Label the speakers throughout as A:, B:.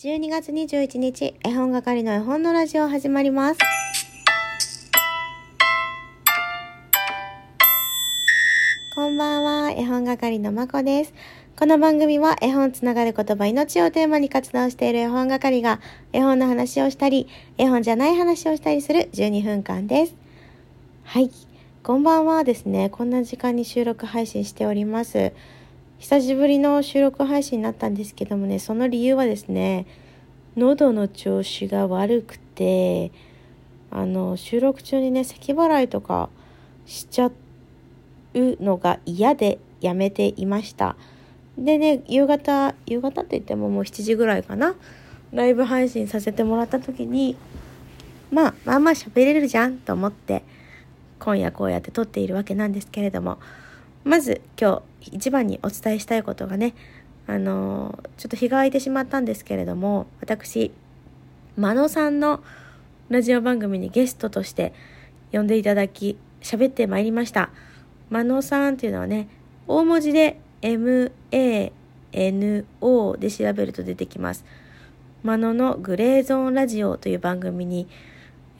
A: 12月21日、絵本係の絵本のラジオ始まります。こんばんは、絵本係のまこです。この番組は絵本つながる言葉命をテーマに活動している絵本係が絵本の話をしたり、絵本じゃない話をしたりする12分間です。はい。こんばんはですね。こんな時間に収録配信しております。久しぶりの収録配信になったんですけどもね、その理由はですね、喉の調子が悪くて、あの、収録中にね、咳払いとかしちゃうのが嫌でやめていました。でね、夕方、夕方って言ってももう7時ぐらいかな、ライブ配信させてもらった時に、まあ、まあまあ喋れるじゃんと思って、今夜こうやって撮っているわけなんですけれども、まず今日一番にお伝えしたいことがね、あのちょっと日が空いてしまったんですけれども、私、真野さんのラジオ番組にゲストとして呼んでいただき、喋ってまいりました。真野さんっていうのはね、大文字で MANO で調べると出てきます。真野のグレーゾーンラジオという番組に、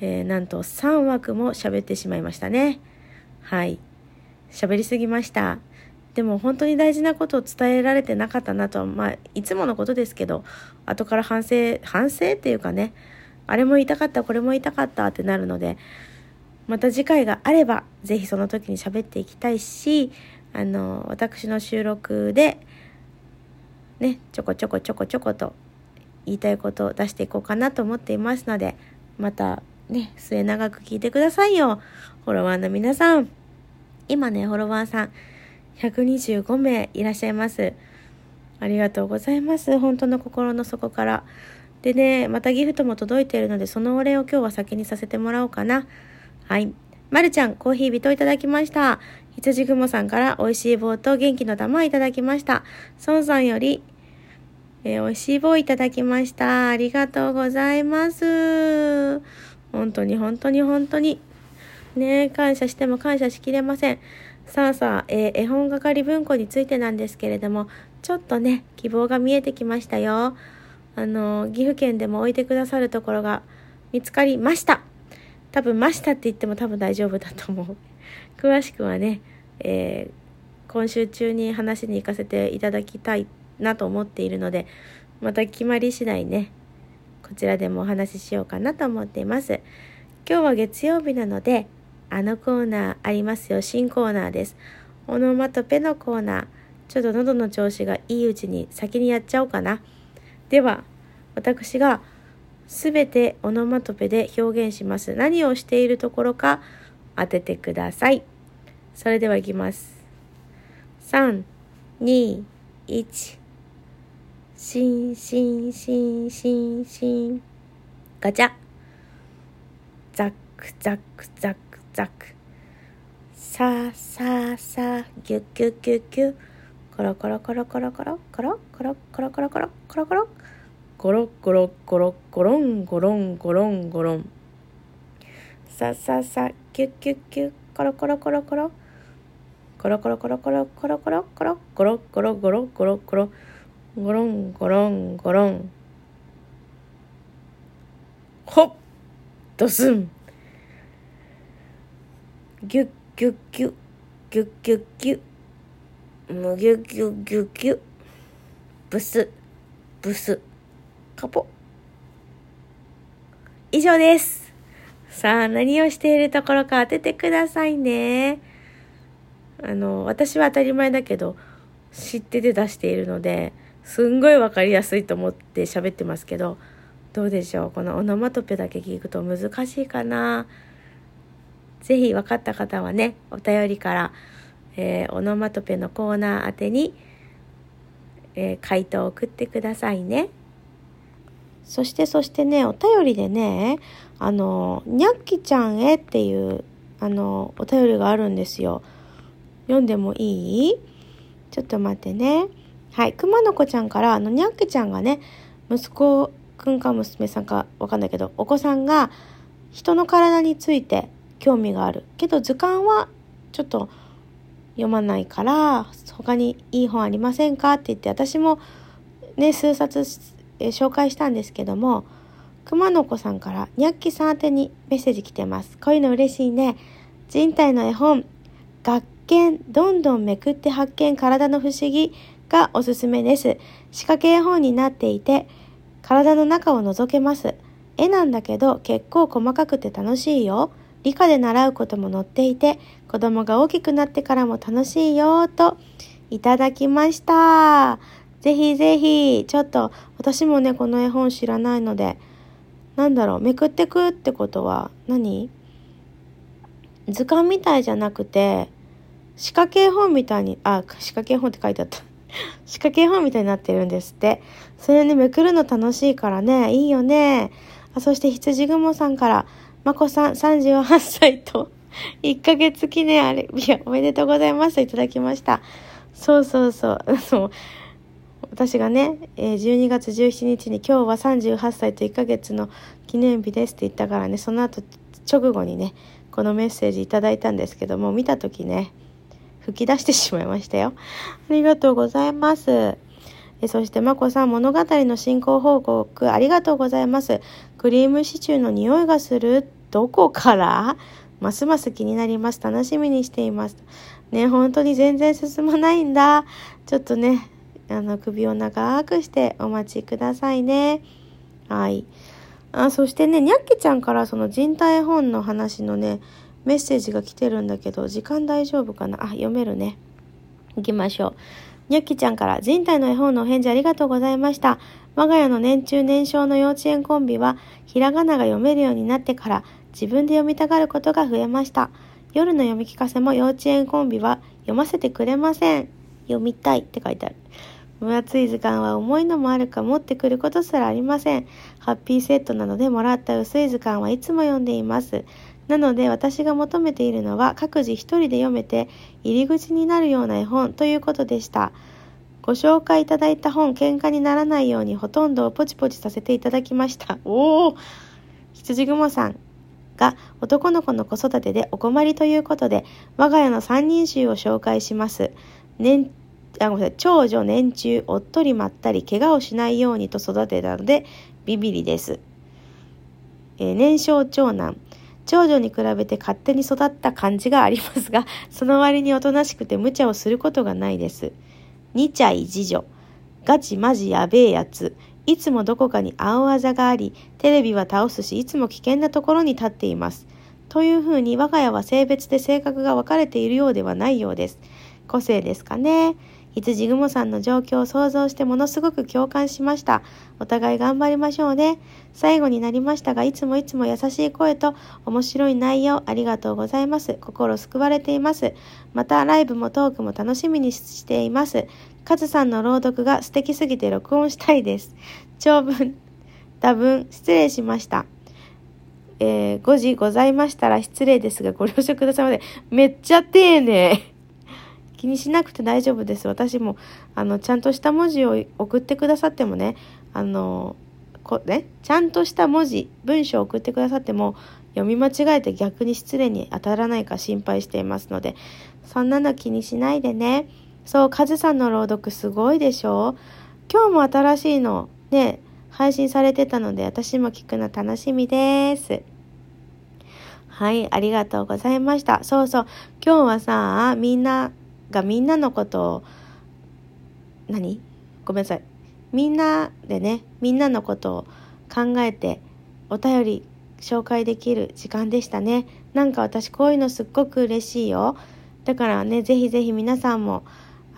A: えー、なんと3枠も喋ってしまいましたね。はい。喋りすぎました。でも本当に大事なことを伝えられてなかったなと、まあ、いつものことですけど、後から反省、反省っていうかね、あれも言いたかった、これも言いたかったってなるので、また次回があれば、ぜひその時に喋っていきたいし、あの、私の収録で、ね、ちょこちょこちょこちょこと言いたいことを出していこうかなと思っていますので、またね、末永く聞いてくださいよ。フォロワーの皆さん。今ね、フォロワーさん、125名いらっしゃいます。ありがとうございます。本当の心の底から。でね、またギフトも届いているので、そのお礼を今日は先にさせてもらおうかな。はい。まるちゃん、コーヒー人いただきました。羊雲さんから美味しい棒と元気の玉いただきました。孫さんより、えー、美味しい棒いただきました。ありがとうございます。本当に本当に本当に。ね感謝しても感謝しきれません。さあさあ、えー、絵本係文庫についてなんですけれども、ちょっとね、希望が見えてきましたよ。あの、岐阜県でも置いてくださるところが見つかりました。多分、ましたって言っても多分大丈夫だと思う。詳しくはね、えー、今週中に話に行かせていただきたいなと思っているので、また決まり次第ね、こちらでもお話ししようかなと思っています。今日は月曜日なので、あのコーナーありますよ。新コーナーです。オノマトペのコーナー。ちょっと喉の調子がいいうちに先にやっちゃおうかな。では、私がすべてオノマトペで表現します。何をしているところか当ててください。それではいきます。3、2、1。しんしんしんしんしん。ガチャ。ザックザックザック。ザク。さあさあさあギュッギュッギュッギュコロコロコロコロコロコロコロコロコロコロコロコロ。ゴロゴロゴロゴロンゴロンゴロンゴロン。さあさあさあギュッギュッギュコロコロコロコロ。コロコロコロコロコロコロコロ。ゴロゴロゴロゴロゴロ。ゴロンゴロンゴロン。ほっ。ドスン。ギュッギュッギュッギュッギュッギュッむギュッギュッギュッギュッブスブスカポ。以上です。さあ何をしているところか当ててくださいね。あの私は当たり前だけど知ってて出しているのですんごいわかりやすいと思って喋ってますけどどうでしょう？このオノマトペだけ聞くと難しいかな？ぜひ分かった方はね、お便りから、えー、オノマトペのコーナー宛てに、えー、回答を送ってくださいね。そしてそしてね、お便りでね、あの、にゃっきちゃんへっていう、あの、お便りがあるんですよ。読んでもいい？ちょっと待ってね。はい、熊の子ちゃんから、あの、にゃっきちゃんがね、息子くんか娘さんかわかんないけど、お子さんが人の体について興味があるけど図鑑はちょっと読まないから他にいい本ありませんか？って言って私もね数冊え、紹介したんですけども、熊の子さんからニャッキさん宛てにメッセージ来てます。こういうの嬉しいね。人体の絵本、学研、どんどんめくって発見体の不思議がおすすめです。仕掛け絵本になっていて、体の中を覗けます。絵なんだけど結構細かくて楽しいよ。理科で習うことも載っていて、子供が大きくなってからも楽しいよといただきました。ぜひぜひ、ちょっと私もね、この絵本知らないので、なんだろう、めくってくってことは何？図鑑みたいじゃなくて、仕掛け絵本みたいに、あ、仕掛け絵本って書いてあった。仕掛け絵本みたいになってるんですって。それね、めくるの楽しいからね、いいよね。あそして羊雲さんから、まこさん38歳と1ヶ月記念あれ、いや、おめでとうございますといただきました。そうそうそう。そう。私がね、12月17日に今日は38歳と1ヶ月の記念日ですって言ったからね、その後直後にね、このメッセージいただいたんですけども、見た時ね、吹き出してしまいましたよ。ありがとうございます。えそして、まこさん、物語の進行報告ありがとうございます。クリームシチューの匂いがするどこから？ますます気になります。楽しみにしています。ね、本当に全然進まないんだ。ちょっとね、あの、首を長くしてお待ちくださいね。はい。あ、そしてね、にゃっきちゃんからその人体本の話のね、メッセージが来てるんだけど、時間大丈夫かな？あ、読めるね。行きましょう。にゃっきちゃんから人体の絵本のお返事ありがとうございました。我が家の年中年少の幼稚園コンビは、ひらがなが読めるようになってから自分で読みたがることが増えました。夜の読み聞かせも幼稚園コンビは読ませてくれません。読みたいって書いてある。分厚い図鑑は重いのもあるか持ってくることすらありません。ハッピーセットなのでもらった薄い図鑑はいつも読んでいます。なので私が求めているのは各自一人で読めて入り口になるような絵本ということでした。ご紹介いただいた本、喧嘩にならないようにほとんどをポチポチさせていただきました。おお羊雲さんが男の子の子育てでお困りということで、我が家の三人衆を紹介します。年あごめんなさい。長女年中おっとりまったり怪我をしないようにと育てたのでビビリです、えー、年少長男。長女に比べて勝手に育った感じがありますがその割におとなしくて無茶をすることがないです。2歳次女ガチマジやべえやつ。いつもどこかに青あざがありテレビは倒すしいつも危険なところに立っていますというふうに我が家は性別で性格が分かれているようではないようです個性ですかね羊雲さんの状況を想像してものすごく共感しました。お互い頑張りましょうね。最後になりましたが、いつもいつも優しい声と面白い内容ありがとうございます。心救われています。またライブもトークも楽しみにしています。カズさんの朗読が素敵すぎて録音したいです。長文、多分失礼しました。えー、5時ございましたら失礼ですがご了承くださいませ。めっちゃ丁寧。気にしなくて大丈夫です。私も、あの、ちゃんとした文字を送ってくださってもね、あの、こね、ちゃんとした文字、文章を送ってくださっても、読み間違えて逆に失礼に当たらないか心配していますので、そんなの気にしないでね。そう、カズさんの朗読すごいでしょ？今日も新しいの、ね、配信されてたので、私も聞くの楽しみです。はい、ありがとうございました。そうそう、今日はさ、みんながみんなのことを何？ごめんなさい。みんなでねみんなのことを考えてお便り紹介できる時間でしたね。なんか私こういうのすっごく嬉しいよ。だからねぜひぜひ皆さんも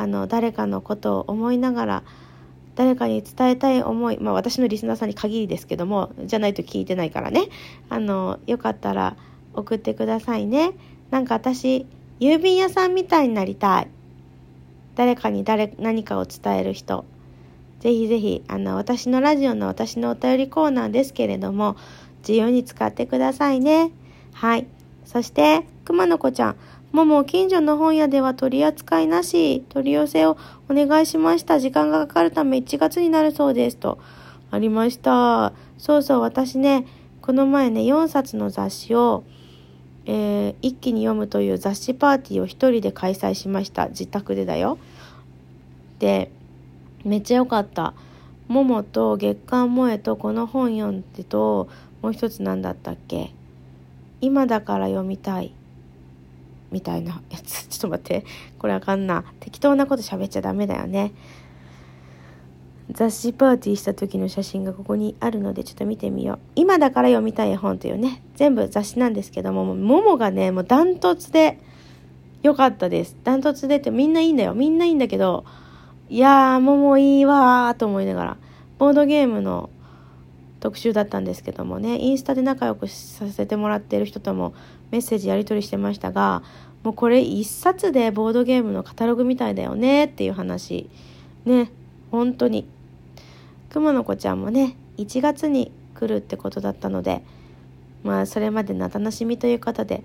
A: あの誰かのことを思いながら誰かに伝えたい思い、まあ私のリスナーさんに限りですけども、じゃないと聞いてないからね。あの、よかったら送ってくださいね。なんか私、郵便屋さんみたいになりたい。誰かに誰、何かを伝える人。ぜひぜひ、あの、私のラジオの私のお便りコーナーですけれども、自由に使ってくださいね。はい。そして、熊の子ちゃん。もも近所の本屋では取り扱いなし、取り寄せをお願いしました。時間がかかるため1月になるそうです。と、ありました。そうそう、私ね、この前ね、4冊の雑誌を、えー、一気に読むという雑誌パーティーを一人で開催しました自宅でだよでめっちゃ良かったももと月刊萌えとこの本読んでともう一つ何だったっけ？今だから読みたいみたいなやつ ちょっと待って。これあかんな。適当なこと喋っちゃダメだよね。雑誌パーティーした時の写真がここにあるのでちょっと見てみよう。今だから読みたい絵本というね全部雑誌なんですけどもももがねもうダントツで良かったです。ダントツでってみんないいんだよ。みんないいんだけどいやーももいいわーと思いながらボードゲームの特集だったんですけどもねインスタで仲良くさせてもらってる人ともメッセージやり取りしてましたがもうこれ一冊でボードゲームのカタログみたいだよねっていう話ね。本当に。くまの子ちゃんもね1月に来るってことだったのでまあそれまでの楽しみということで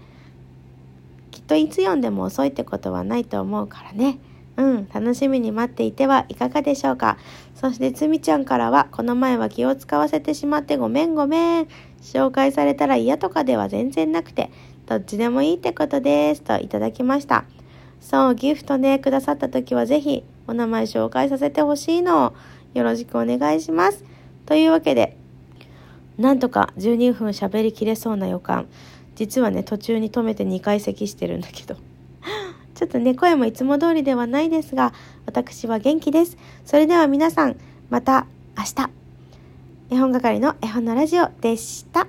A: きっといつ読んでも遅いってことはないと思うからね。うん楽しみに待っていてはいかがでしょうか？そしてつみちゃんからはこの前は気を使わせてしまってごめんごめん紹介されたら嫌とかでは全然なくてどっちでもいいってことですといただきましたそうギフトねくださった時は是非お名前紹介させてほしいのをよろしくお願いします。というわけで、なんとか12分喋りきれそうな予感。実はね、途中に止めて2回咳してるんだけど。ちょっとね、声もいつも通りではないですが、私は元気です。それでは皆さん、また明日。絵本係の絵本のラジオでした。